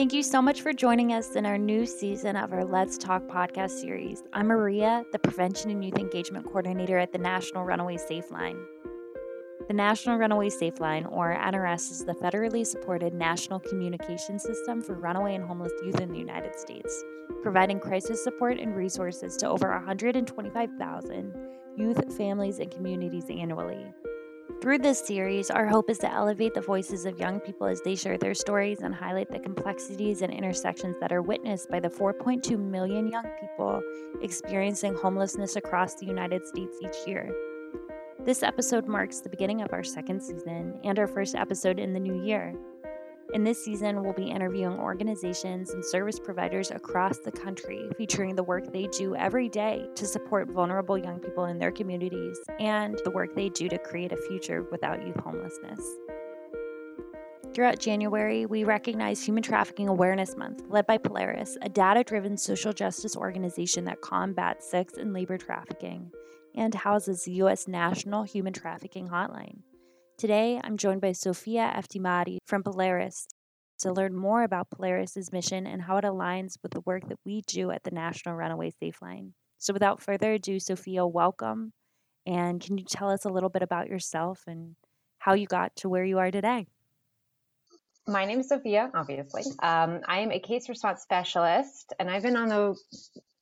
Thank you so much for joining us in our new season of our Let's Talk podcast series. I'm Maria, the Prevention and Youth Engagement Coordinator at the National Runaway Safe Line. The National Runaway Safe Line, or NRS, is the federally supported national communication system for runaway and homeless youth in the United States, providing crisis support and resources to over 125,000 youth, families, and communities annually. Through this series, our hope is to elevate the voices of young people as they share their stories and highlight the complexities and intersections that are witnessed by the 4.2 million young people experiencing homelessness across the United States each year. This episode marks the beginning of our second season and our first episode in the new year. In this season, we'll be interviewing organizations and service providers across the country, featuring the work they do every day to support vulnerable young people in their communities and the work they do to create a future without youth homelessness. Throughout January, we recognize Human Trafficking Awareness Month, led by Polaris, a data driven social justice organization that combats sex and labor trafficking and houses the U.S. National Human Trafficking Hotline. Today, I'm joined by Sophia Eftimiades from Polaris to learn more about Polaris's mission and how it aligns with the work that we do at the National Runaway Safe Line. So, without further ado, Sophia, welcome. And can you tell us a little bit about yourself and how you got to where you are today? My name is Sophia, obviously. Um, I am a case response specialist, and I've been on the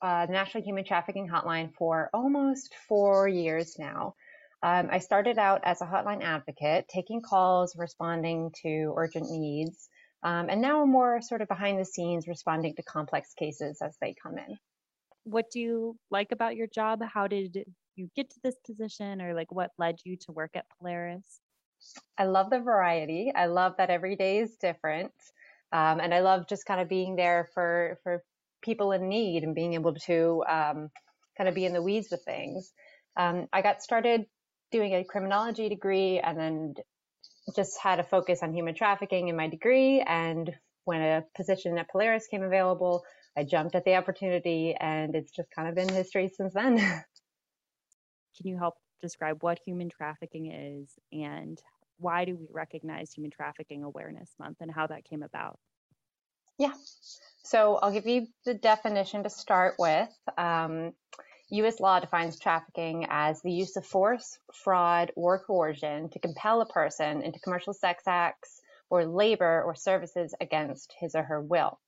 uh, National Human Trafficking Hotline for almost four years now. Um, I started out as a hotline advocate, taking calls, responding to urgent needs, um, and now I'm more sort of behind the scenes, responding to complex cases as they come in. What do you like about your job? How did you get to this position, or like what led you to work at Polaris? I love the variety. I love that every day is different. Um, and I love just kind of being there for, for people in need and being able to um, kind of be in the weeds with things. Um, I got started doing a criminology degree and then just had a focus on human trafficking in my degree. And when a position at Polaris came available, I jumped at the opportunity and it's just kind of been history since then. Can you help describe what human trafficking is and why do we recognize Human Trafficking Awareness Month and how that came about? Yeah. So I'll give you the definition to start with. Um, U.S. law defines trafficking as the use of force, fraud, or coercion to compel a person into commercial sex acts or labor or services against his or her will.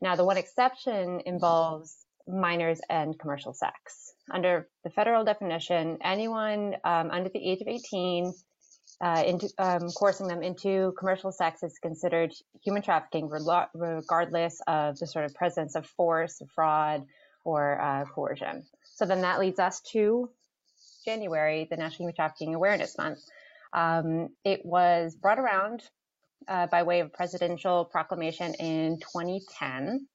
Now, the one exception involves minors and commercial sex. Under the federal definition, anyone um, under the age of 18 uh, into, um, coercing them into commercial sex is considered human trafficking, regardless of the sort of presence of force, fraud, or uh, coercion. So then that leads us to January, the National Human Trafficking Awareness Month. Um, it was brought around uh, by way of presidential proclamation in 2010.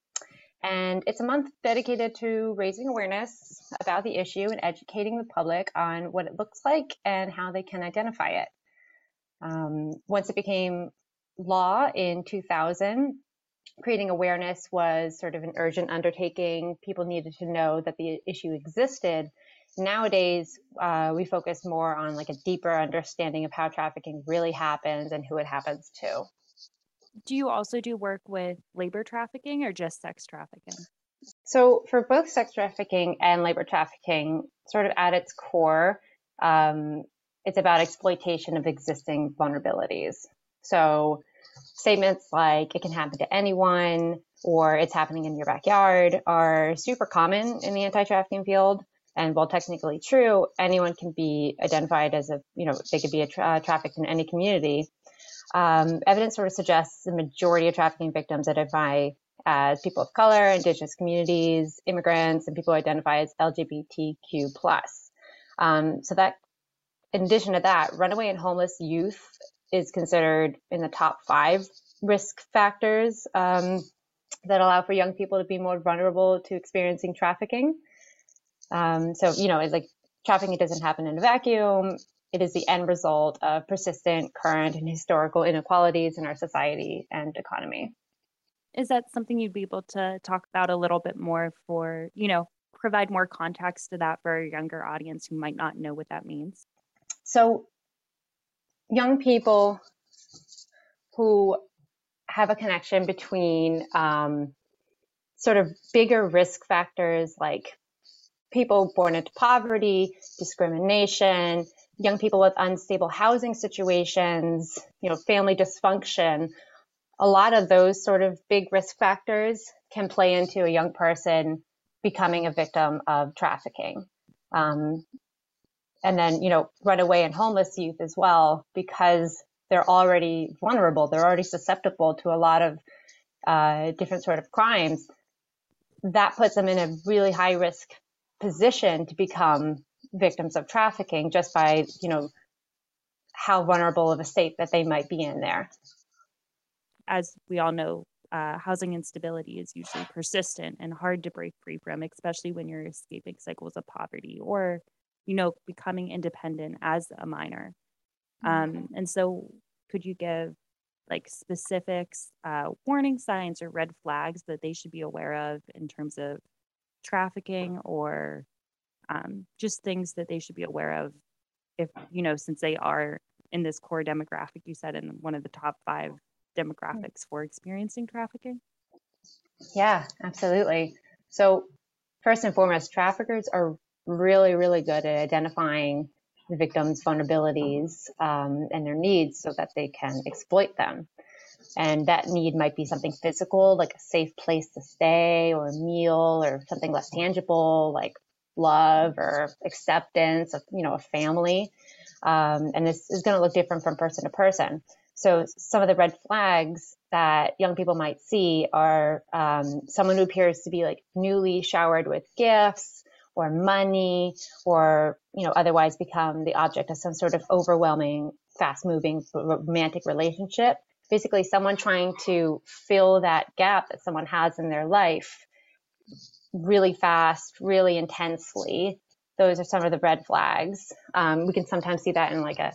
And it's a month dedicated to raising awareness about the issue and educating the public on what it looks like and how they can identify it. Um, once it became law in 2000, creating awareness was sort of an urgent undertaking. People needed to know that the issue existed. Nowadays, uh, we focus more on like a deeper understanding of how trafficking really happens and who it happens to. Do you also do work with labor trafficking or just sex trafficking? So, for both sex trafficking and labor trafficking, sort of at its core, um, it's about exploitation of existing vulnerabilities. So, statements like it can happen to anyone or it's happening in your backyard are super common in the anti-trafficking field. And while technically true, anyone can be identified as a, you know, they could be tra- trafficked in any community. Um, evidence sort of suggests the majority of trafficking victims identify as people of color, indigenous communities, immigrants, and people who identify as LGBTQ plus. Um, so that, in addition to that, runaway and homeless youth is considered in the top five risk factors um, that allow for young people to be more vulnerable to experiencing trafficking. Um, so, you know, like trafficking doesn't happen in a vacuum. It is the end result of persistent, current, and historical inequalities in our society and economy. Is that something you'd be able to talk about a little bit more for, you know, provide more context to that for a younger audience who might not know what that means? So, young people who have a connection between um, sort of bigger risk factors like people born into poverty, discrimination, young people with unstable housing situations, you know, family dysfunction. A lot of those sort of big risk factors can play into a young person becoming a victim of trafficking. Um, and then, you know, runaway and homeless youth as well, because they're already vulnerable. They're already susceptible to a lot of uh, different sort of crimes. That puts them in a really high risk position to become victims of trafficking just by, you know, how vulnerable of a state that they might be in there. As we all know, uh, housing instability is usually persistent and hard to break free from, especially when you're escaping cycles of poverty or, you know, becoming independent as a minor. Mm-hmm. Um, and so, could you give like specifics, uh, warning signs or red flags that they should be aware of in terms of trafficking or um, just things that they should be aware of if you know since they are in this core demographic you said in one of the top five demographics for experiencing trafficking yeah absolutely so first and foremost traffickers are really really good at identifying the victims vulnerabilities um, and their needs so that they can exploit them and that need might be something physical, like a safe place to stay or a meal or something less tangible, like love or acceptance of, you know, a family. Um, and this is going to look different from person to person. So some of the red flags that young people might see are um, someone who appears to be like newly showered with gifts or money or you know otherwise become the object of some sort of overwhelming fast moving romantic relationship basically someone trying to fill that gap that someone has in their life really fast, really intensely. Those are some of the red flags. Um, we can sometimes see that in like a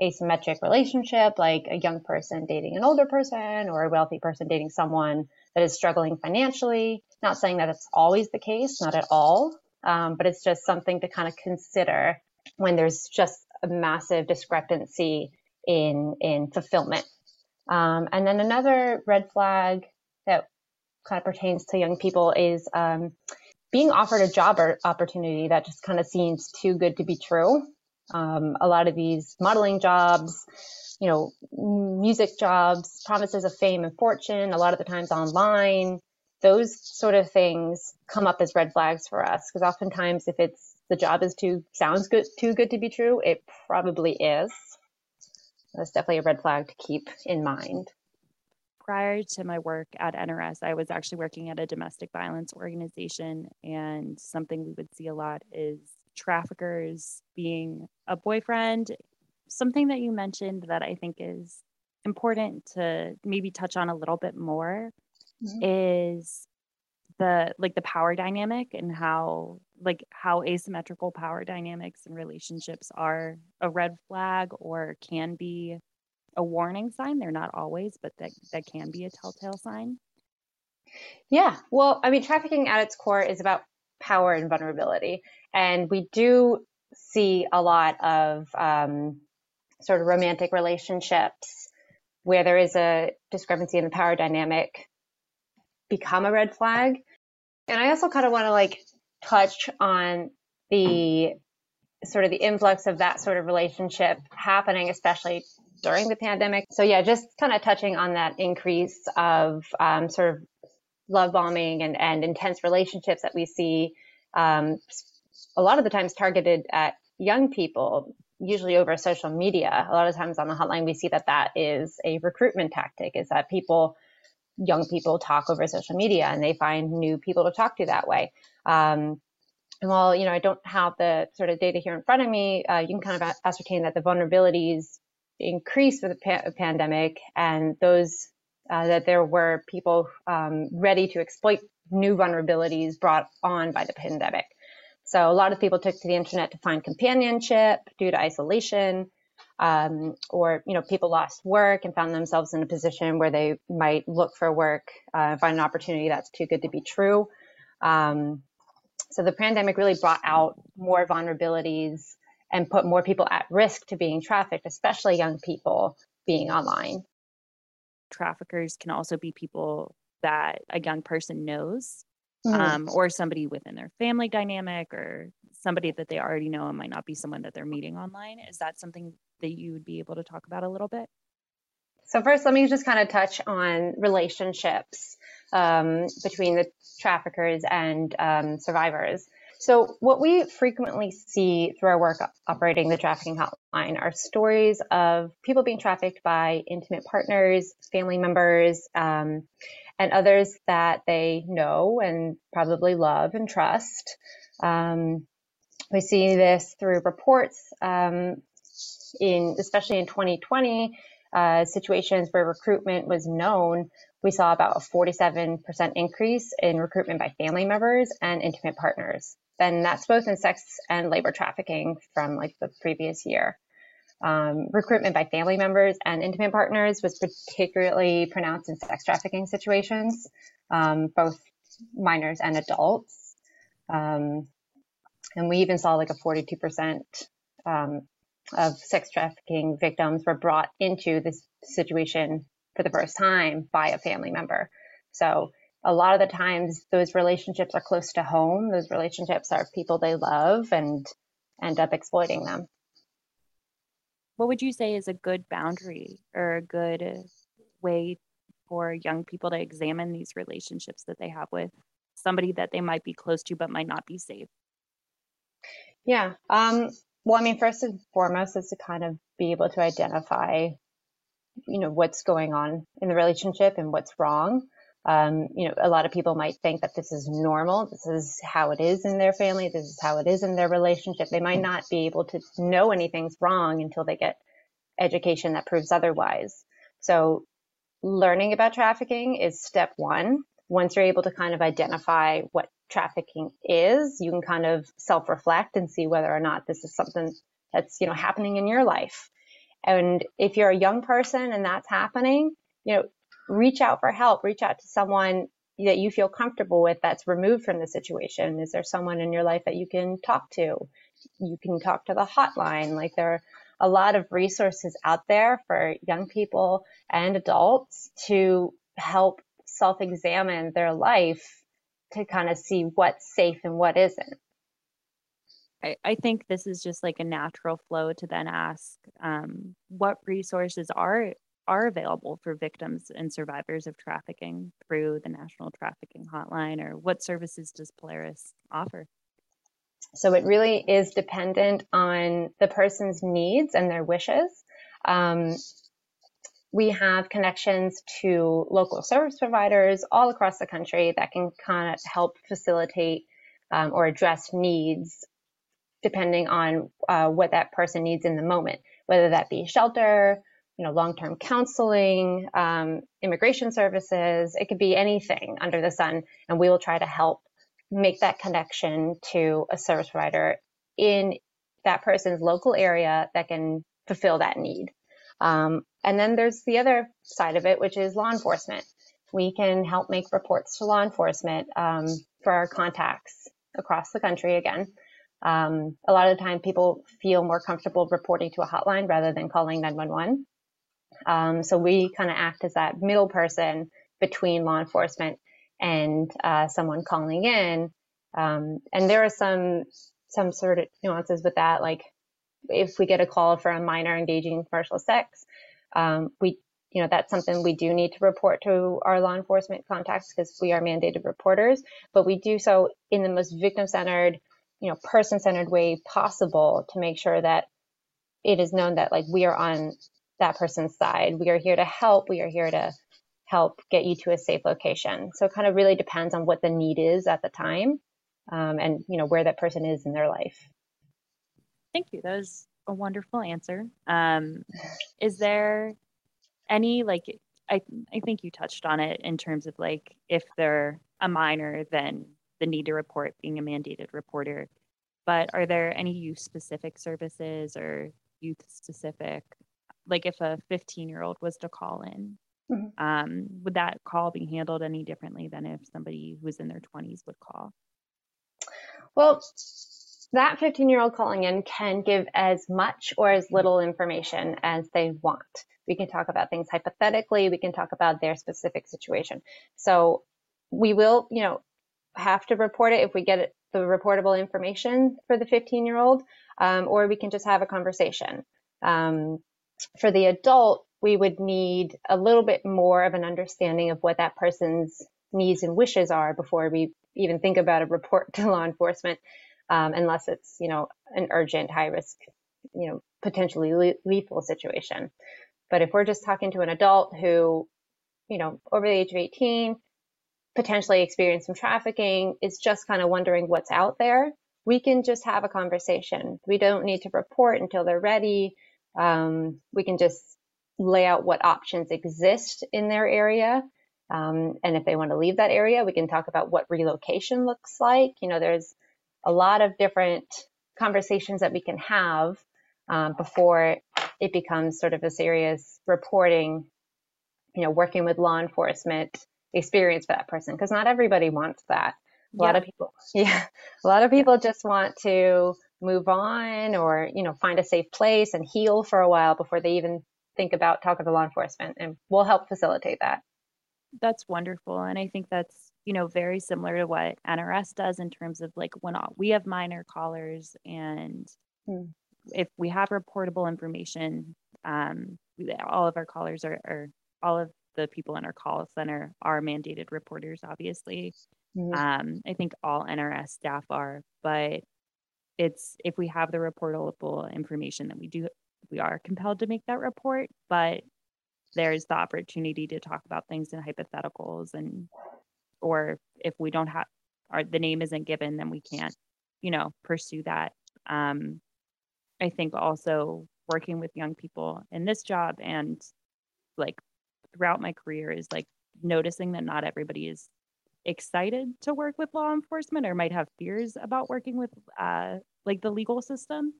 asymmetric relationship, like a young person dating an older person or a wealthy person dating someone that is struggling financially. Not saying that it's always the case, not at all, um, but it's just something to kind of consider when there's just a massive discrepancy in in fulfillment um, and then another red flag that kind of pertains to young people is um, being offered a job or opportunity that just kind of seems too good to be true. Um, a lot of these modeling jobs, you know, music jobs, promises of fame and fortune, a lot of the times online, those sort of things come up as red flags for us because oftentimes if it's the job is too sounds good too good to be true, it probably is that's definitely a red flag to keep in mind. Prior to my work at NRS, I was actually working at a domestic violence organization, and something we would see a lot is traffickers being a boyfriend. Something that you mentioned that I think is important to maybe touch on a little bit more mm-hmm. is the like the power dynamic and how like how asymmetrical power dynamics and relationships are a red flag or can be a warning sign. They're not always but that that can be a telltale sign. Yeah. Well i mean trafficking at its core is about power and vulnerability. And we do see a lot of um, sort of romantic relationships where there is a discrepancy in the power dynamic become a red flag and I also kind of want to like touch on the sort of the influx of that sort of relationship happening, especially during the pandemic. So yeah, just kind of touching on that increase of um, sort of love bombing and, and intense relationships that we see um, a lot of the times targeted at young people, usually over social media. A lot of times on the hotline, we see that that is a recruitment tactic, is that people young people talk over social media and they find new people to talk to that way. Um, and while you know I don't have the sort of data here in front of me, uh, you can kind of ascertain that the vulnerabilities increased with the pa- pandemic, and those uh, that there were people um, ready to exploit new vulnerabilities brought on by the pandemic. So a lot of people took to the internet to find companionship due to isolation um, or you know people lost work and found themselves in a position where they might look for work uh, find an opportunity that's too good to be true um, so the pandemic really brought out more vulnerabilities and put more people at risk to being trafficked especially young people being online traffickers can also be people that a young person knows mm-hmm. um, or somebody within their family dynamic or somebody that they already know and might not be someone that they're meeting online. Is that something that you would be able to talk about a little bit? So, first, let me just kind of touch on relationships um, between the traffickers and um, survivors. So, what we frequently see through our work operating the trafficking hotline are stories of people being trafficked by intimate partners, family members, um, and others that they know and probably love and trust. Um, we see this through reports um, in, especially in 2020, uh, situations where recruitment was known we saw about a 47% increase in recruitment by family members and intimate partners. And that's both in sex and labor trafficking from like the previous year. Um, recruitment by family members and intimate partners was particularly pronounced in sex trafficking situations, um, both minors and adults. Um, and we even saw like a 42% um, of sex trafficking victims were brought into this situation for the first time by a family member. So a lot of the times those relationships are close to home. Those relationships are people they love and end up exploiting them. What would you say is a good boundary or a good way for young people to examine these relationships that they have with somebody that they might be close to but might not be safe? Yeah. Um, well, I mean, first and foremost is to kind of be able to identify you know what's going on in the relationship and what's wrong. Um, you know a lot of people might think that this is normal. This is how it is in their family. This is how it is in their relationship. They might not be able to know anything's wrong until they get education that proves otherwise. So learning about trafficking is step one. Once you're able to kind of identify what trafficking is you can kind of self-reflect and see whether or not this is something that's you know happening in your life and if you're a young person and that's happening, you know, reach out for help, reach out to someone that you feel comfortable with that's removed from the situation. Is there someone in your life that you can talk to? You can talk to the hotline. Like there are a lot of resources out there for young people and adults to help self examine their life to kind of see what's safe and what isn't. I, I think this is just like a natural flow to then ask um, what resources are are available for victims and survivors of trafficking through the National Trafficking Hotline, or what services does Polaris offer? So it really is dependent on the person's needs and their wishes. Um, we have connections to local service providers all across the country that can kind of help facilitate um, or address needs depending on uh, what that person needs in the moment, whether that be shelter, you know, long-term counseling, um, immigration services. It could be anything under the sun, and we will try to help make that connection to a service provider in that person's local area that can fulfill that need. Um, and then there's the other side of it, which is law enforcement. We can help make reports to law enforcement um, for our contacts across the country again. Um, a lot of the time, people feel more comfortable reporting to a hotline rather than calling 911. Um, so we kind of act as that middle person between law enforcement and uh, someone calling in. Um, and there are some some sort of nuances with that, like if we get a call for a minor engaging in commercial sex, um, we you know that's something we do need to report to our law enforcement contacts because we are mandated reporters, but we do so in the most victim centered you know person centered way possible to make sure that it is known that like we are on that person's side. We are here to help. We are here to help get you to a safe location. So it kind of really depends on what the need is at the time um, and you know where that person is in their life thank you that was a wonderful answer um, is there any like I, I think you touched on it in terms of like if they're a minor then the need to report being a mandated reporter. But are there any youth specific services or youth specific, like if a 15 year old was to call in, mm-hmm. um, would that call be handled any differently than if somebody who's in their 20s would call? Well, that 15 year old calling in can give as much or as little information as they want. We can talk about things hypothetically, we can talk about their specific situation. So we will, you know, have to report it if we get the reportable information for the 15 year old, um, or we can just have a conversation. Um, for the adult, we would need a little bit more of an understanding of what that person's needs and wishes are before we even think about a report to law enforcement, um, unless it's, you know, an urgent, high risk, you know, potentially le- lethal situation. But if we're just talking to an adult who, you know, over the age of 18, potentially experienced some trafficking, is just kind of wondering what's out there, we can just have a conversation. We don't need to report until they're ready. Um, we can just lay out what options exist in their area. Um, and if they want to leave that area, we can talk about what relocation looks like. You know, there's a lot of different conversations that we can have um, before it becomes sort of a serious reporting, you know, working with law enforcement experience for that person. Because not everybody wants that. A yeah. lot of people, yeah, a lot of people just want to move on or, you know, find a safe place and heal for a while before they even think about talking to law enforcement. And we'll help facilitate that. That's wonderful. And I think that's, you know, very similar to what NRS does in terms of like when all, we have minor callers and hmm. if we have reportable information, um, all of our callers are, are all of the people in our call center are mandated reporters, obviously. Mm-hmm. Um, I think all NRS staff are, but it's if we have the reportable information that we do, we are compelled to make that report. But there's the opportunity to talk about things in hypotheticals and or if we don't have our the name isn't given then we can't you know pursue that um i think also working with young people in this job and like throughout my career is like noticing that not everybody is excited to work with law enforcement or might have fears about working with uh like the legal system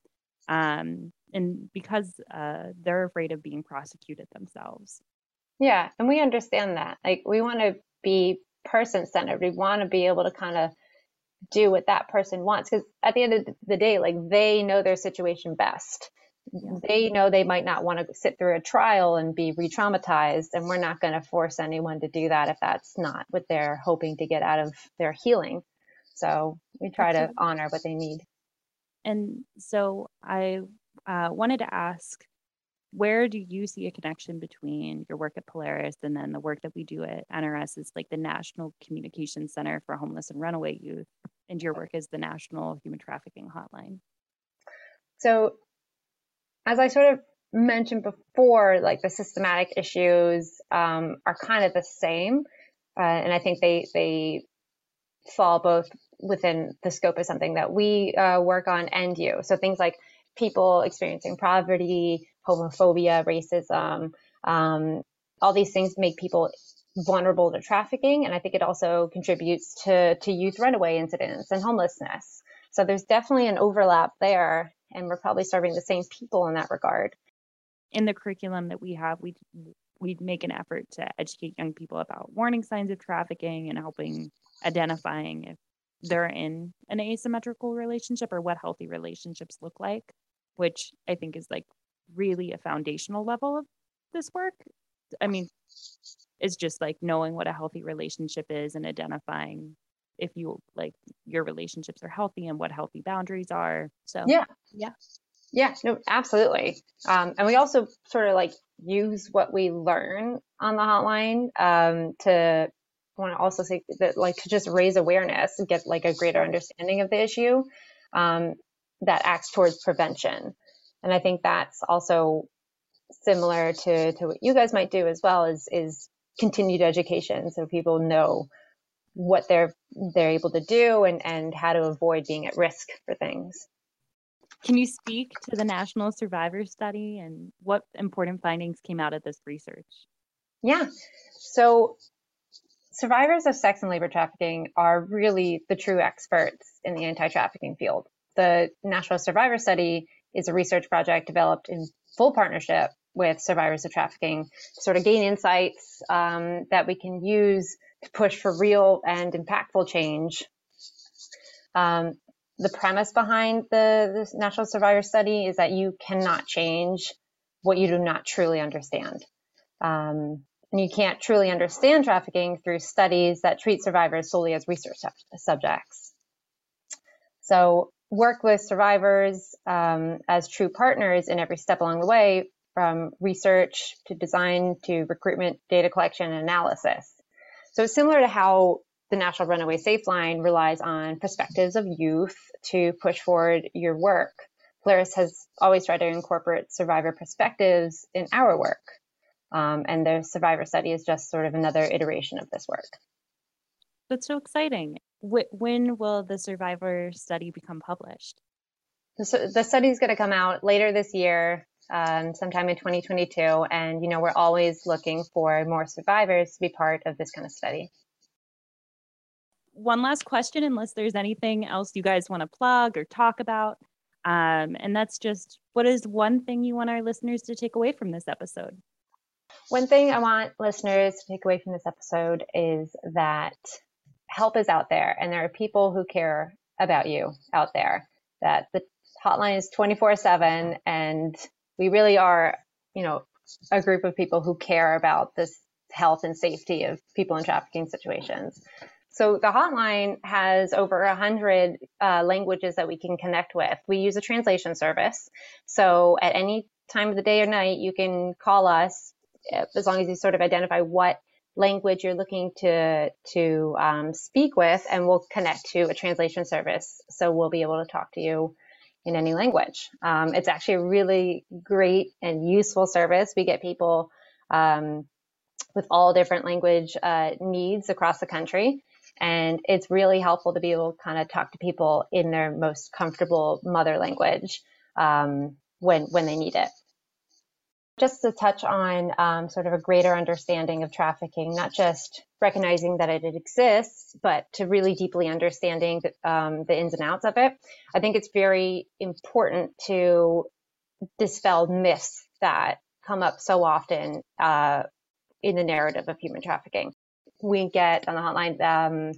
um, and because uh, they're afraid of being prosecuted themselves. Yeah, and we understand that. Like, we want to be person centered. We want to be able to kind of do what that person wants because at the end of the day, like they know their situation best. Yeah. They know they might not want to sit through a trial and be re-traumatized, and we're not going to force anyone to do that if that's not what they're hoping to get out of their healing. So we try Absolutely. to honor what they need. And so I uh, wanted to ask where do you see a connection between your work at Polaris and then the work that we do at NRS is like the National Communication Center for Homeless and Runaway Youth, and your work is the National Human Trafficking Hotline? So, as I sort of mentioned before, like the systematic issues um, are kind of the same, uh, and I think they they fall both within the scope of something that we uh, work on and you. So things like people experiencing poverty, homophobia, racism, um, all these things make people vulnerable to trafficking. And I think it also contributes to, to youth runaway incidents and homelessness. So there's definitely an overlap there. And we're probably serving the same people in that regard. In the curriculum that we have, we we make an effort to educate young people about warning signs of trafficking and helping identifying if they're in an asymmetrical relationship or what healthy relationships look like, which I think is like really a foundational level of this work. I mean, it's just like knowing what a healthy relationship is and identifying if you like your relationships are healthy and what healthy boundaries are. So, yeah. Yeah. Yeah, no, absolutely. Um, and we also sort of like use what we learn on the hotline um, to want to also say that like to just raise awareness and get like a greater understanding of the issue um, that acts towards prevention. And I think that's also similar to, to what you guys might do as well is, is continued education. So people know what they're, they're able to do and, and how to avoid being at risk for things. Can you speak to the National Survivor Study and what important findings came out of this research? Yeah. So survivors of sex and labor trafficking are really the true experts in the anti trafficking field. The National Survivor Study is a research project developed in full partnership with survivors of trafficking to sort of gain insights um, that we can use to push for real and impactful change. Um, the premise behind the, the National Survivor Study is that you cannot change what you do not truly understand. Um, and you can't truly understand trafficking through studies that treat survivors solely as research subjects. So work with survivors um, as true partners in every step along the way, from research to design to recruitment, data collection, and analysis. So it's similar to how the National Runaway Safe Line relies on perspectives of youth to push forward your work. Polaris has always tried to incorporate survivor perspectives in our work. Um, and the survivor study is just sort of another iteration of this work. That's so exciting. When will the survivor study become published? The, the study is going to come out later this year, um, sometime in 2022. And, you know, we're always looking for more survivors to be part of this kind of study. One last question, unless there's anything else you guys want to plug or talk about. Um, and that's just what is one thing you want our listeners to take away from this episode? One thing I want listeners to take away from this episode is that help is out there and there are people who care about you out there. That the hotline is 24 7 and we really are, you know, a group of people who care about this health and safety of people in trafficking situations. So the hotline has over a hundred uh, languages that we can connect with. We use a translation service. So at any time of the day or night, you can call us as long as you sort of identify what language you're looking to to um, speak with, and we'll connect to a translation service. So we'll be able to talk to you in any language. Um, it's actually a really great and useful service. We get people um, with all different language uh, needs across the country. And it's really helpful to be able to kind of talk to people in their most comfortable mother language um, when when they need it just to touch on um, sort of a greater understanding of trafficking, not just recognizing that it exists, but to really deeply understanding the, um, the ins and outs of it. I think it's very important to dispel myths that come up so often uh, in the narrative of human trafficking. We get on the hotline um,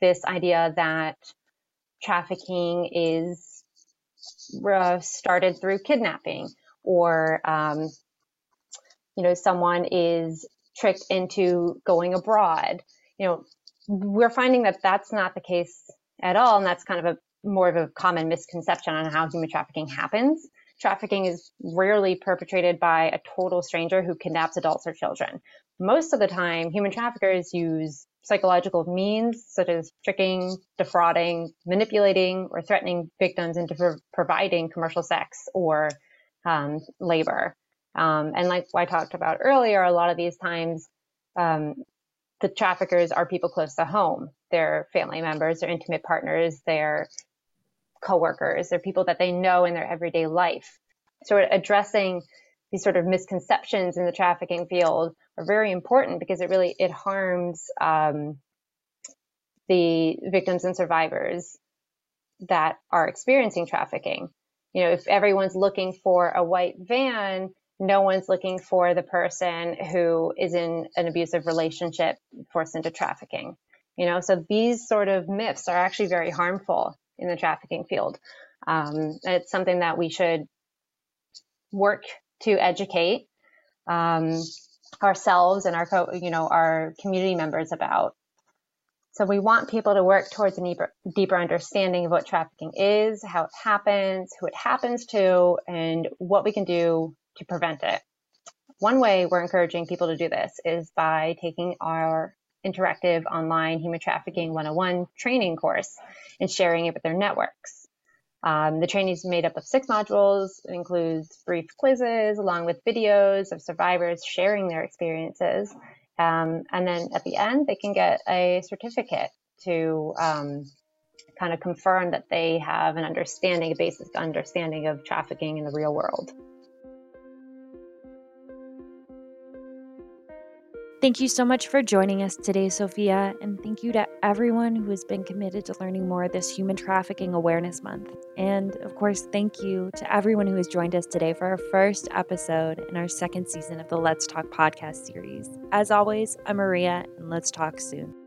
this idea that trafficking is uh, started through kidnapping or um, you know, someone is tricked into going abroad. You know, we're finding that that's not the case at all. And that's kind of a more of a common misconception on how human trafficking happens. Trafficking is rarely perpetrated by a total stranger who kidnaps adults or children. Most of the time, human traffickers use psychological means such as tricking, defrauding, manipulating, or threatening victims into pro- providing commercial sex or um, labor. Um, and like I talked about earlier, a lot of these times, um, the traffickers are people close to home. They're family members, they're intimate partners, they're coworkers, they're people that they know in their everyday life. So addressing these sort of misconceptions in the trafficking field are very important because it really it harms um, the victims and survivors that are experiencing trafficking. You know, if everyone's looking for a white van, no one's looking for the person who is in an abusive relationship forced into trafficking. You know, so these sort of myths are actually very harmful in the trafficking field. Um, it's something that we should work to educate um, ourselves and our, co- you know, our community members about. So we want people to work towards a deeper, deeper understanding of what trafficking is, how it happens, who it happens to, and what we can do to prevent it. One way we're encouraging people to do this is by taking our interactive online human trafficking 101 training course and sharing it with their networks. Um, the training is made up of six modules. It includes brief quizzes along with videos of survivors sharing their experiences. Um, and then at the end, they can get a certificate to um, kind of confirm that they have an understanding, a basic understanding of trafficking in the real world. Thank you so much for joining us today, Sophia, and thank you to everyone who has been committed to learning more this Human Trafficking Awareness Month. And of course, thank you to everyone who has joined us today for our first episode in our second season of the Let's Talk podcast series. As always, I'm Maria, and let's talk soon.